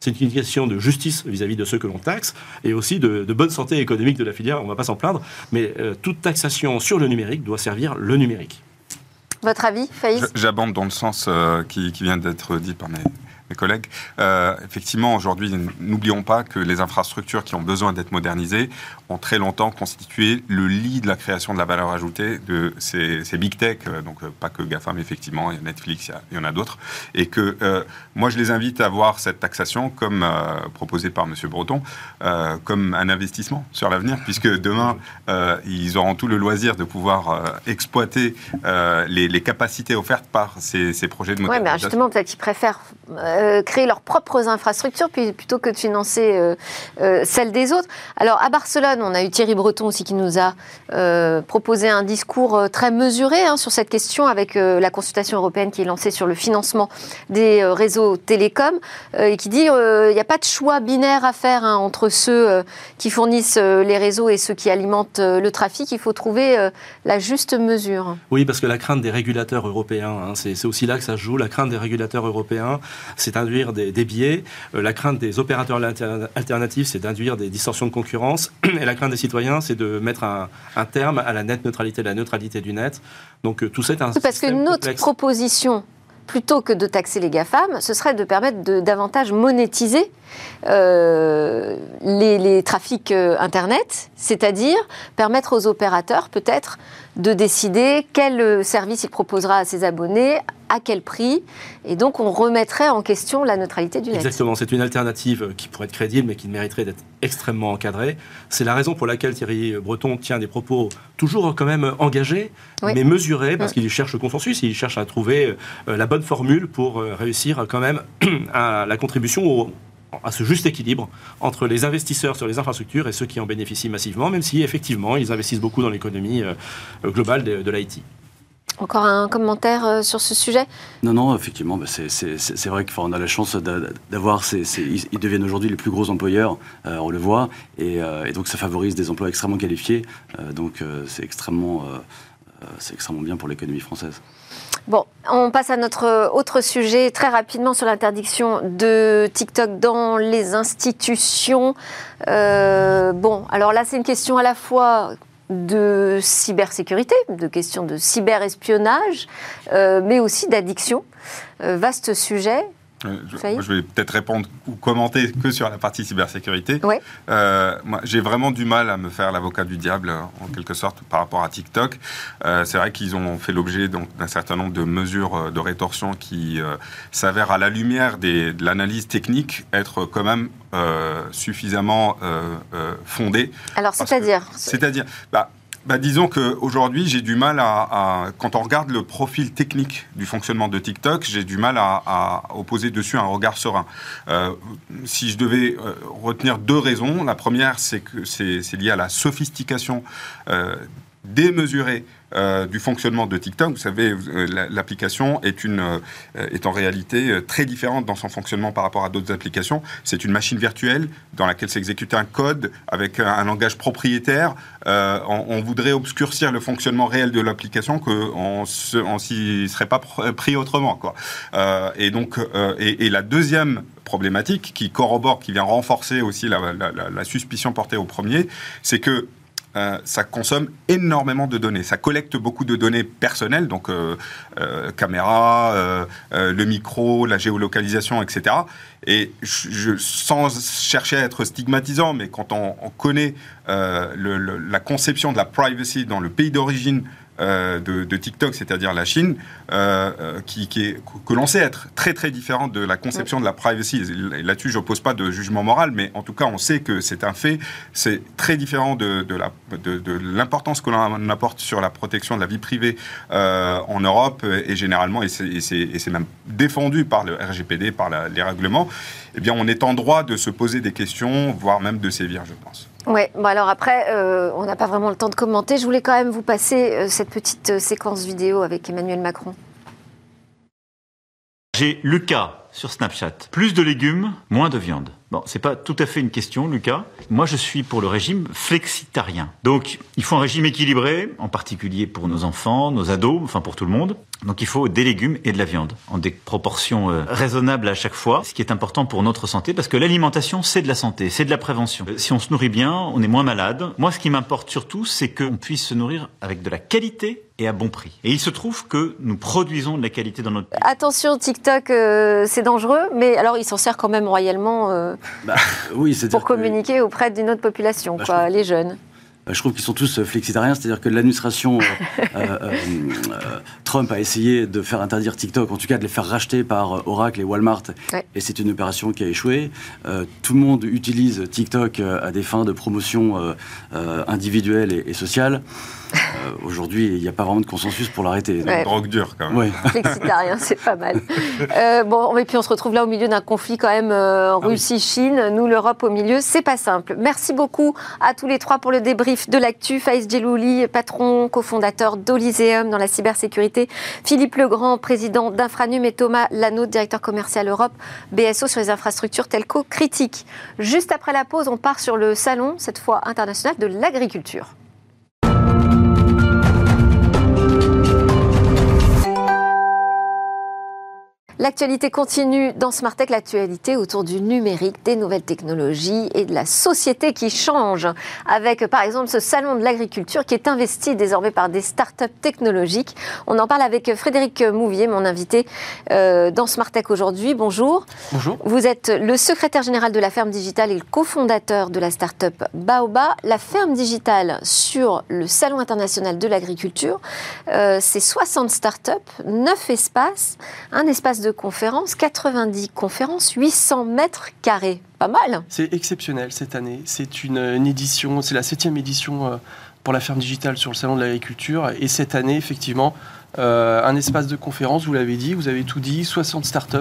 C'est une question de justice vis-à-vis de ceux que l'on taxe et aussi de, bonne santé économique de la filière, on ne va pas s'en plaindre, mais euh, toute taxation sur le numérique doit servir le numérique. Votre avis, Faïs J'abonde dans le sens euh, qui, vient d'être dit par mes, collègues. Euh, effectivement, aujourd'hui, n'oublions pas que les infrastructures qui ont besoin d'être modernisées ont très longtemps constitué le lit de la création de la valeur ajoutée de ces, big tech, euh, donc euh, pas que GAFAM, effectivement, il y a Netflix, il y, en a d'autres. Et que moi, je les invite à voir cette taxation, comme proposé par M. Breton, comme un investissement sur l'avenir, puisque demain, ils auront tout le loisir de pouvoir exploiter les, capacités offertes par ces, projets de modernisation. Oui, mais justement, peut-être qu'ils préfèrent euh, créer leurs propres infrastructures plutôt que de financer euh, euh, celles des autres. Alors à Barcelone, on a eu Thierry Breton aussi qui nous a proposé un discours très mesuré hein, sur cette question avec la consultation européenne qui est lancée sur le financement des réseaux télécoms et qui dit il n'y a pas de choix binaire à faire hein, entre ceux qui fournissent les réseaux et ceux qui alimentent le trafic. Il faut trouver la juste mesure. Oui, parce que la crainte des régulateurs européens, hein, c'est aussi là que ça joue. La crainte des régulateurs européens, c'est induire des, biais. Euh, la crainte des opérateurs alternatifs, c'est d'induire des distorsions de concurrence. *clears throat* Et la crainte des citoyens, c'est de mettre un, terme à la net neutralité, la neutralité du net. Donc euh, tout ça est un Parce que notre proposition, plutôt que de taxer les GAFAM, ce serait de permettre de davantage monétiser euh, les, trafics Internet, c'est-à-dire permettre aux opérateurs peut-être de décider quel service il proposera à ses abonnés, à quel prix, et donc on remettrait en question la neutralité du net. Exactement, c'est une alternative qui pourrait être crédible, mais qui mériterait d'être extrêmement encadrée. C'est la raison pour laquelle Thierry Breton tient des propos toujours quand même engagés, mais mesurés, parce qu'il cherche le consensus, il cherche à trouver euh, la bonne formule pour euh, réussir quand même *clears throat* à la contribution au, à ce juste équilibre entre les investisseurs sur les infrastructures et ceux qui en bénéficient massivement, même si effectivement ils investissent beaucoup dans l'économie euh, globale de, l'IT. Encore un commentaire euh, sur ce sujet? Non, non, effectivement, bah, c'est vrai qu'on a la chance d'avoir, ils deviennent aujourd'hui les plus gros employeurs, euh, on le voit, et, donc ça favorise des emplois extrêmement qualifiés, donc c'est extrêmement, extrêmement bien pour l'économie française. Bon, on passe à notre autre sujet très rapidement sur l'interdiction de TikTok dans les institutions. Euh, bon, alors là, c'est une question à la fois de cybersécurité, de question de cyberespionnage, euh, mais aussi d'addiction. Euh, vaste sujet. Euh, je, vais peut-être répondre ou commenter que sur la partie cybersécurité. Euh, j'ai vraiment du mal à me faire l'avocat du diable, en quelque sorte, par rapport à TikTok. Euh, c'est vrai qu'ils ont fait l'objet d'un certain nombre de mesures de rétorsion qui s'avèrent, à la lumière de l'analyse technique, être quand même suffisamment fondées. Alors, c'est-à-dire C'est-à-dire, bah, bah, disons qu'aujourd'hui, j'ai du mal à, Quand on regarde le profil technique du fonctionnement de TikTok, j'ai du mal à, opposer dessus un regard serein. Euh, si je devais euh, retenir deux raisons, la première, c'est que c'est lié à la sophistication euh, démesurée euh, du fonctionnement de TikTok. Vous savez, euh, l'application est, euh, est en réalité très différente dans son fonctionnement par rapport à d'autres applications. C'est une machine virtuelle dans laquelle s'exécute un code avec un, langage propriétaire. On, voudrait obscurcir le fonctionnement réel de l'application qu'on ne s'y serait pas pris autrement. Et donc, et, la deuxième problématique qui corrobore, qui vient renforcer aussi la suspicion portée au premier, c'est que euh, ça consomme énormément de données. Ça collecte beaucoup de données personnelles, donc euh, euh, caméra, le micro, la géolocalisation, etc. Et sans chercher à être stigmatisant, mais quand on, connaît la conception de la privacy dans le pays d'origine de, de, TikTok, c'est-à-dire la Chine, qui, qui, est, que l'on sait être très très différente de la conception de la privacy. Là-dessus, je n'oppose pas de jugement moral, mais en tout cas, on sait que c'est un fait. C'est très différent de, de l'importance que l'on apporte sur la protection de la vie privée en Europe et généralement, et c'est même défendu par le RGPD, par les règlements. Eh bien, on est en droit de se poser des questions, voire même de sévir, je pense. Oui, bon alors après, euh, on n'a pas vraiment le temps de commenter. Je voulais quand même vous passer euh, cette petite euh, séquence vidéo avec Emmanuel Macron. J'ai Lucas sur Snapchat. Plus de légumes, moins de viande. Bon, c'est pas tout à fait une question, Lucas. Moi, je suis pour le régime flexitarien. Donc, il faut un régime équilibré, en particulier pour nos enfants, nos ados, enfin pour tout le monde. Donc, il faut des légumes et de la viande, en des proportions euh, raisonnables à chaque fois, ce qui est important pour notre santé, parce que l'alimentation, c'est de la santé, c'est de la prévention. Si on se nourrit bien, on est moins malade. Moi, ce qui m'importe surtout, c'est qu'on puisse se nourrir avec de la qualité et à bon prix. Et il se trouve que nous produisons de la qualité dans notre pays. Attention, TikTok, euh, c'est dangereux, mais alors il s'en sert quand même royalement euh, bah, oui, pour communiquer auprès d'une autre population, bah, quoi, les jeunes. Bah, je trouve qu'ils sont tous euh, flexitariens, c'est-à-dire que l'administration Trump a essayé de faire interdire TikTok, en tout cas de les faire racheter par Oracle et Walmart, et c'est une opération qui a échoué. tout le monde utilise TikTok à des fins de promotion individuelle et, et sociale. Euh, aujourd'hui, il n'y a pas vraiment de consensus pour l'arrêter. C'est une drogue dure, quand même. Flexitarien, c'est pas mal. Euh, bon, et puis on se retrouve là au milieu d'un conflit quand même euh, ah Russie-Chine. Nous, l'Europe au milieu, c'est pas simple. Merci beaucoup à tous les trois pour le débrief de l'actu. Faïs Djelouli, patron, cofondateur d'Olyséum dans la cybersécurité. Philippe Legrand, président d'Infranum et Thomas Lano, directeur commercial Europe, BSO sur les infrastructures telco critiques. Juste après la pause, on part sur le salon, cette fois international, de l'agriculture. L'actualité continue dans Smart Tech, l'actualité autour du numérique, des nouvelles technologies et de la société qui change. Avec par exemple ce salon de l'agriculture qui est investi désormais par des startups technologiques. On en parle avec Frédéric Mouvier, mon invité euh, dans Smart Tech aujourd'hui. Bonjour. Bonjour. Vous êtes le secrétaire général de la ferme digitale et le cofondateur de la startup Baoba. La ferme digitale sur le salon international de l'agriculture, euh, c'est 60 startups, 9 espaces, un espace de conférences, 90 conférences, 800 mètres carrés. Pas mal. C'est exceptionnel cette année. C'est une, édition, c'est la septième édition euh, pour la ferme digitale sur le salon de l'agriculture. Et cette année, effectivement, euh, un espace de conférence, vous l'avez dit, vous avez tout dit, 60 startups.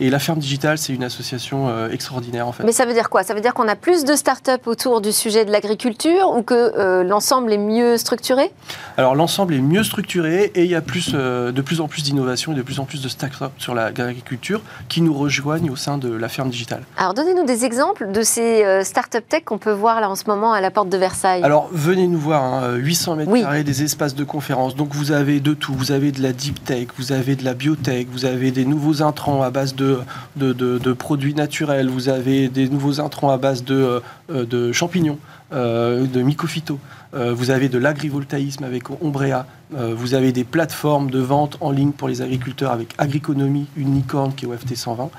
Et la ferme digitale, c'est une association euh, extraordinaire en fait. Mais ça veut dire quoi? Ça veut dire qu'on a plus de startups autour du sujet de l'agriculture ou que euh, l'ensemble est mieux structuré? Alors l'ensemble est mieux structuré et il y a plus, de plus en plus d'innovation et de plus en plus de startups sur l'agriculture qui nous rejoignent au sein de la ferme digitale. Alors donnez-nous des exemples de ces startups tech qu'on peut voir là en ce moment à la porte de Versailles. Alors venez nous voir, 800 hein, mètres carrés, des espaces de conférence. Donc vous avez de tout. Vous vous avez de la deep tech, vous avez de la biotech, vous avez des nouveaux intrants à base de, de, produits naturels, vous avez des nouveaux intrants à base de, euh, de champignons, euh, de mycophyto. Euh, vous avez de l'agrivoltaïsme avec Ombrea. vous avez des plateformes de vente en ligne pour les agriculteurs avec Agriconomie, Unicorn qui est OFT 120.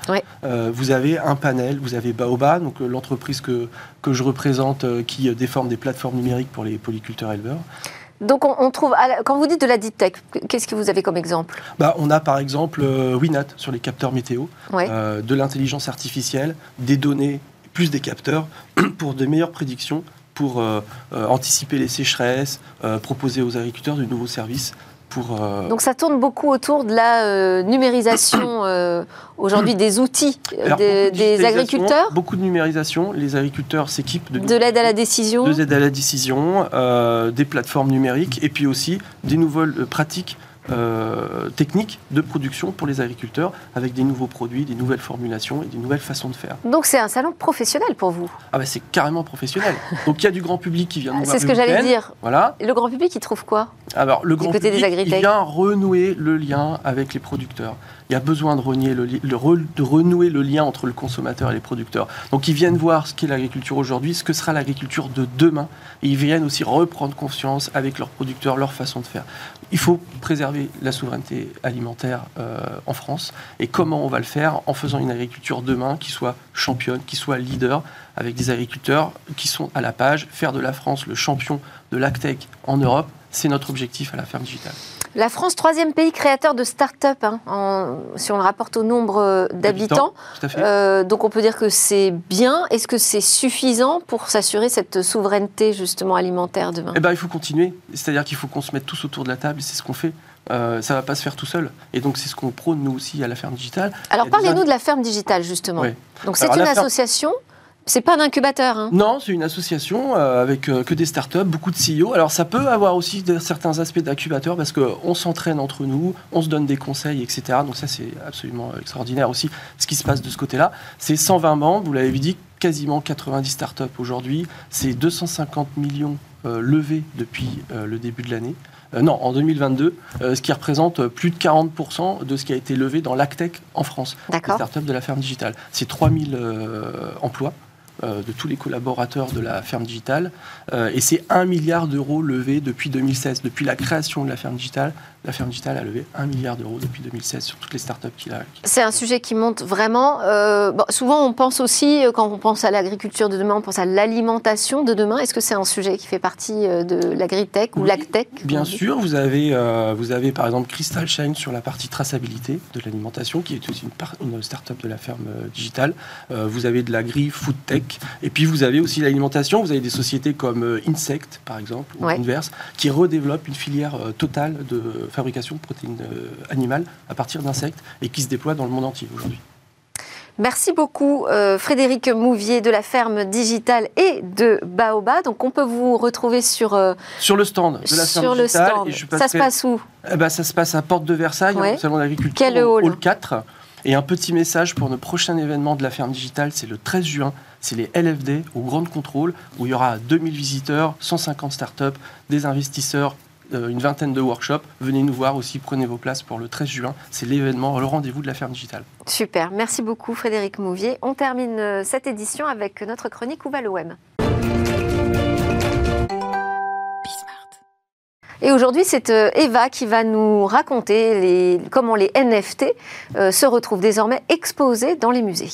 vous avez un panel, vous avez Baoba, donc l'entreprise que, que je représente qui déforme des plateformes numériques pour les polyculteurs éleveurs. Donc on, trouve, quand vous dites de la deep tech, qu'est-ce que vous avez comme exemple? Bah, On a par exemple euh, Winat sur les capteurs météo, euh, de l'intelligence artificielle, des données, plus des capteurs, *clears throat* pour de meilleures prédictions, pour euh, anticiper les sécheresses, proposer aux agriculteurs de nouveaux services. Euh, Donc ça tourne beaucoup autour de la euh, numérisation *coughs* euh, aujourd'hui des outils des, agriculteurs. Beaucoup de numérisation. Les agriculteurs s'équipent de, de l'aide à la décision, de l'aide à la décision, des plateformes numériques et puis aussi des nouvelles pratiques euh, techniques de production pour les agriculteurs avec des nouveaux produits, des nouvelles formulations et des nouvelles façons de faire. Donc c'est un salon professionnel pour vous? Ah bah c'est carrément professionnel. *laughs* Donc il y a du grand public qui vient nous voir. C'est ce que j'allais dire. Voilà. Et le grand public il trouve quoi? Alors le grand public il vient renouer le lien avec les producteurs. Il y a besoin de, renier le, de renouer le lien entre le consommateur et les producteurs. Donc ils viennent voir ce qu'est l'agriculture aujourd'hui, ce que sera l'agriculture de demain. Et ils viennent aussi reprendre confiance avec leurs producteurs, leur façon de faire. Il faut préserver la souveraineté alimentaire euh, en France. Et comment on va le faire En faisant une agriculture demain qui soit championne, qui soit leader, avec des agriculteurs qui sont à la page, faire de la France le champion de l'agtech en Europe C'est notre objectif à la ferme digitale. La France, troisième pays créateur de start-up, hein, si on le rapporte au nombre euh, d'habitants. Euh, donc on peut dire que c'est bien. Est-ce que c'est suffisant pour s'assurer cette souveraineté justement alimentaire demain? Eh ben, il faut continuer. C'est-à-dire qu'il faut qu'on se mette tous autour de la table c'est ce qu'on fait. Euh, ça ne va pas se faire tout seul. Et donc, c'est ce qu'on prône, nous aussi, à la ferme digitale. Alors, parlez-nous de la ferme digitale, justement. Donc, c'est une association c'est pas un incubateur. Hein. Non, c'est une association euh, avec euh, que des startups, beaucoup de CEO. Alors ça peut avoir aussi certains aspects d'incubateur parce qu'on s'entraîne entre nous, on se donne des conseils, etc. Donc ça c'est absolument extraordinaire aussi ce qui se passe de ce côté-là. C'est 120 membres, vous l'avez dit, quasiment 90 startups aujourd'hui. C'est 250 millions euh, levés depuis le début de l'année. non, en 2022, ce qui représente plus de 40% de ce qui a été levé dans l'ACTEC en France, les startups de la ferme digitale. C'est 3000 emplois. Euh, de tous les collaborateurs de la ferme digitale. Euh, et c'est 1 milliard d'euros levés depuis 2016. Depuis la création de la ferme digitale, la ferme digitale a levé 1 milliard d'euros depuis 2016 sur toutes les startups qu'il a. C'est un sujet qui monte vraiment. Euh, souvent, on pense aussi, quand on pense à l'agriculture de demain, on pense à l'alimentation de demain. Est-ce que c'est un sujet qui fait partie de l'agritech ou l'agtech Bien sûr, vous avez, vous avez par exemple Crystal Shine sur la partie traçabilité de l'alimentation, qui est aussi une, une start-up de la ferme digitale. vous avez de l'agri food tech et puis vous avez aussi l'alimentation, vous avez des sociétés comme euh, Insect, par exemple, ou Inverse, qui redéveloppent une filière euh, totale de fabrication de protéines euh, animales à partir d'insectes et qui se déploie dans le monde entier aujourd'hui. Merci beaucoup Frédéric Mouvier de la ferme digitale et de Baoba. Donc on peut vous retrouver sur sur le stand de la ferme sur digitale. Le stand. ça se passe où eh ben, Ça se passe à Porte de Versailles, au salon d'agriculture, hall, hall 4. Et un petit message pour nos prochains événements de la ferme digitale, c'est le 13 juin c'est les LFD au Grand Contrôle, où il y aura 2000 visiteurs, 150 startups, des investisseurs, euh, une vingtaine de workshops. Venez nous voir aussi, prenez vos places pour le 13 juin. C'est l'événement, le rendez-vous de la ferme digitale. Super, merci beaucoup Frédéric Mouvier. On termine euh, cette édition avec notre chronique Où va le web? Et aujourd'hui, c'est euh, Eva qui va nous raconter les, comment les NFT se retrouvent désormais exposés dans les musées.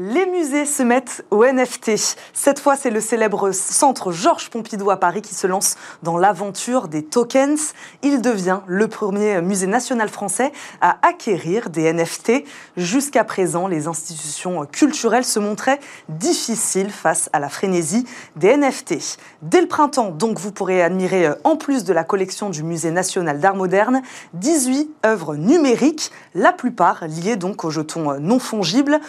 Les musées se mettent au NFT. Cette fois, c'est le célèbre centre Georges Pompidou à Paris qui se lance dans l'aventure des tokens. Il devient le premier musée national français à acquérir des NFT. Jusqu'à présent, les institutions culturelles se montraient difficiles face à la frénésie des NFT. Dès le printemps, donc, vous pourrez admirer, en plus de la collection du Musée national d'art moderne, 18 œuvres numériques, la plupart liées donc aux jetons non fongibles.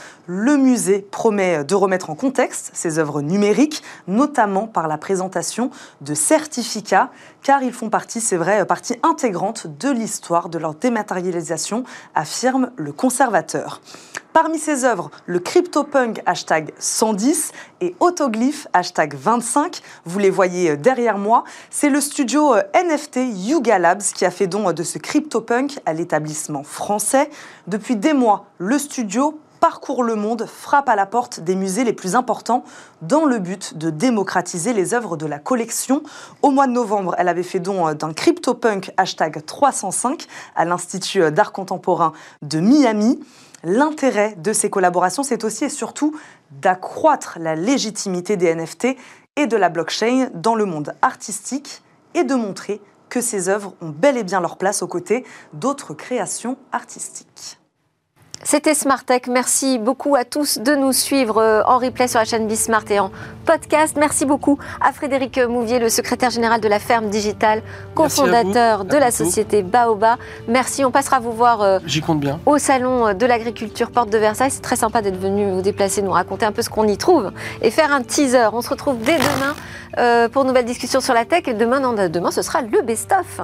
Promet de remettre en contexte ces œuvres numériques, notamment par la présentation de certificats, car ils font partie, c'est vrai, partie intégrante de l'histoire de leur dématérialisation, affirme le conservateur. Parmi ces œuvres, le CryptoPunk hashtag 110 et Autoglyph hashtag 25, vous les voyez derrière moi, c'est le studio euh, NFT Yuga Labs qui a fait don de ce CryptoPunk à l'établissement français. Depuis des mois, le studio parcourt le monde, frappe à la porte des musées les plus importants dans le but de démocratiser les œuvres de la collection. Au mois de novembre, elle avait fait don euh, d'un CryptoPunk hashtag 305 à l'Institut d'art contemporain de Miami. L'intérêt de ces collaborations, c'est aussi et surtout d'accroître la légitimité des NFT et de la blockchain dans le monde artistique et de montrer que ces œuvres ont bel et bien leur place aux côtés d'autres créations artistiques. C'était Smart Tech. Merci beaucoup à tous de nous suivre euh, en replay sur la chaîne Bismart et en podcast. Merci beaucoup à Frédéric Mouvier, le secrétaire général de la ferme digitale, cofondateur de la société Baoba. Merci. On passera vous voir euh, compte bien. au salon de l'agriculture Porte de Versailles. C'est très sympa d'être venu vous déplacer, nous raconter un peu ce qu'on y trouve et faire un teaser. On se retrouve dès demain euh, pour une nouvelle discussion sur la tech. Et demain, non, demain, ce sera le best-of.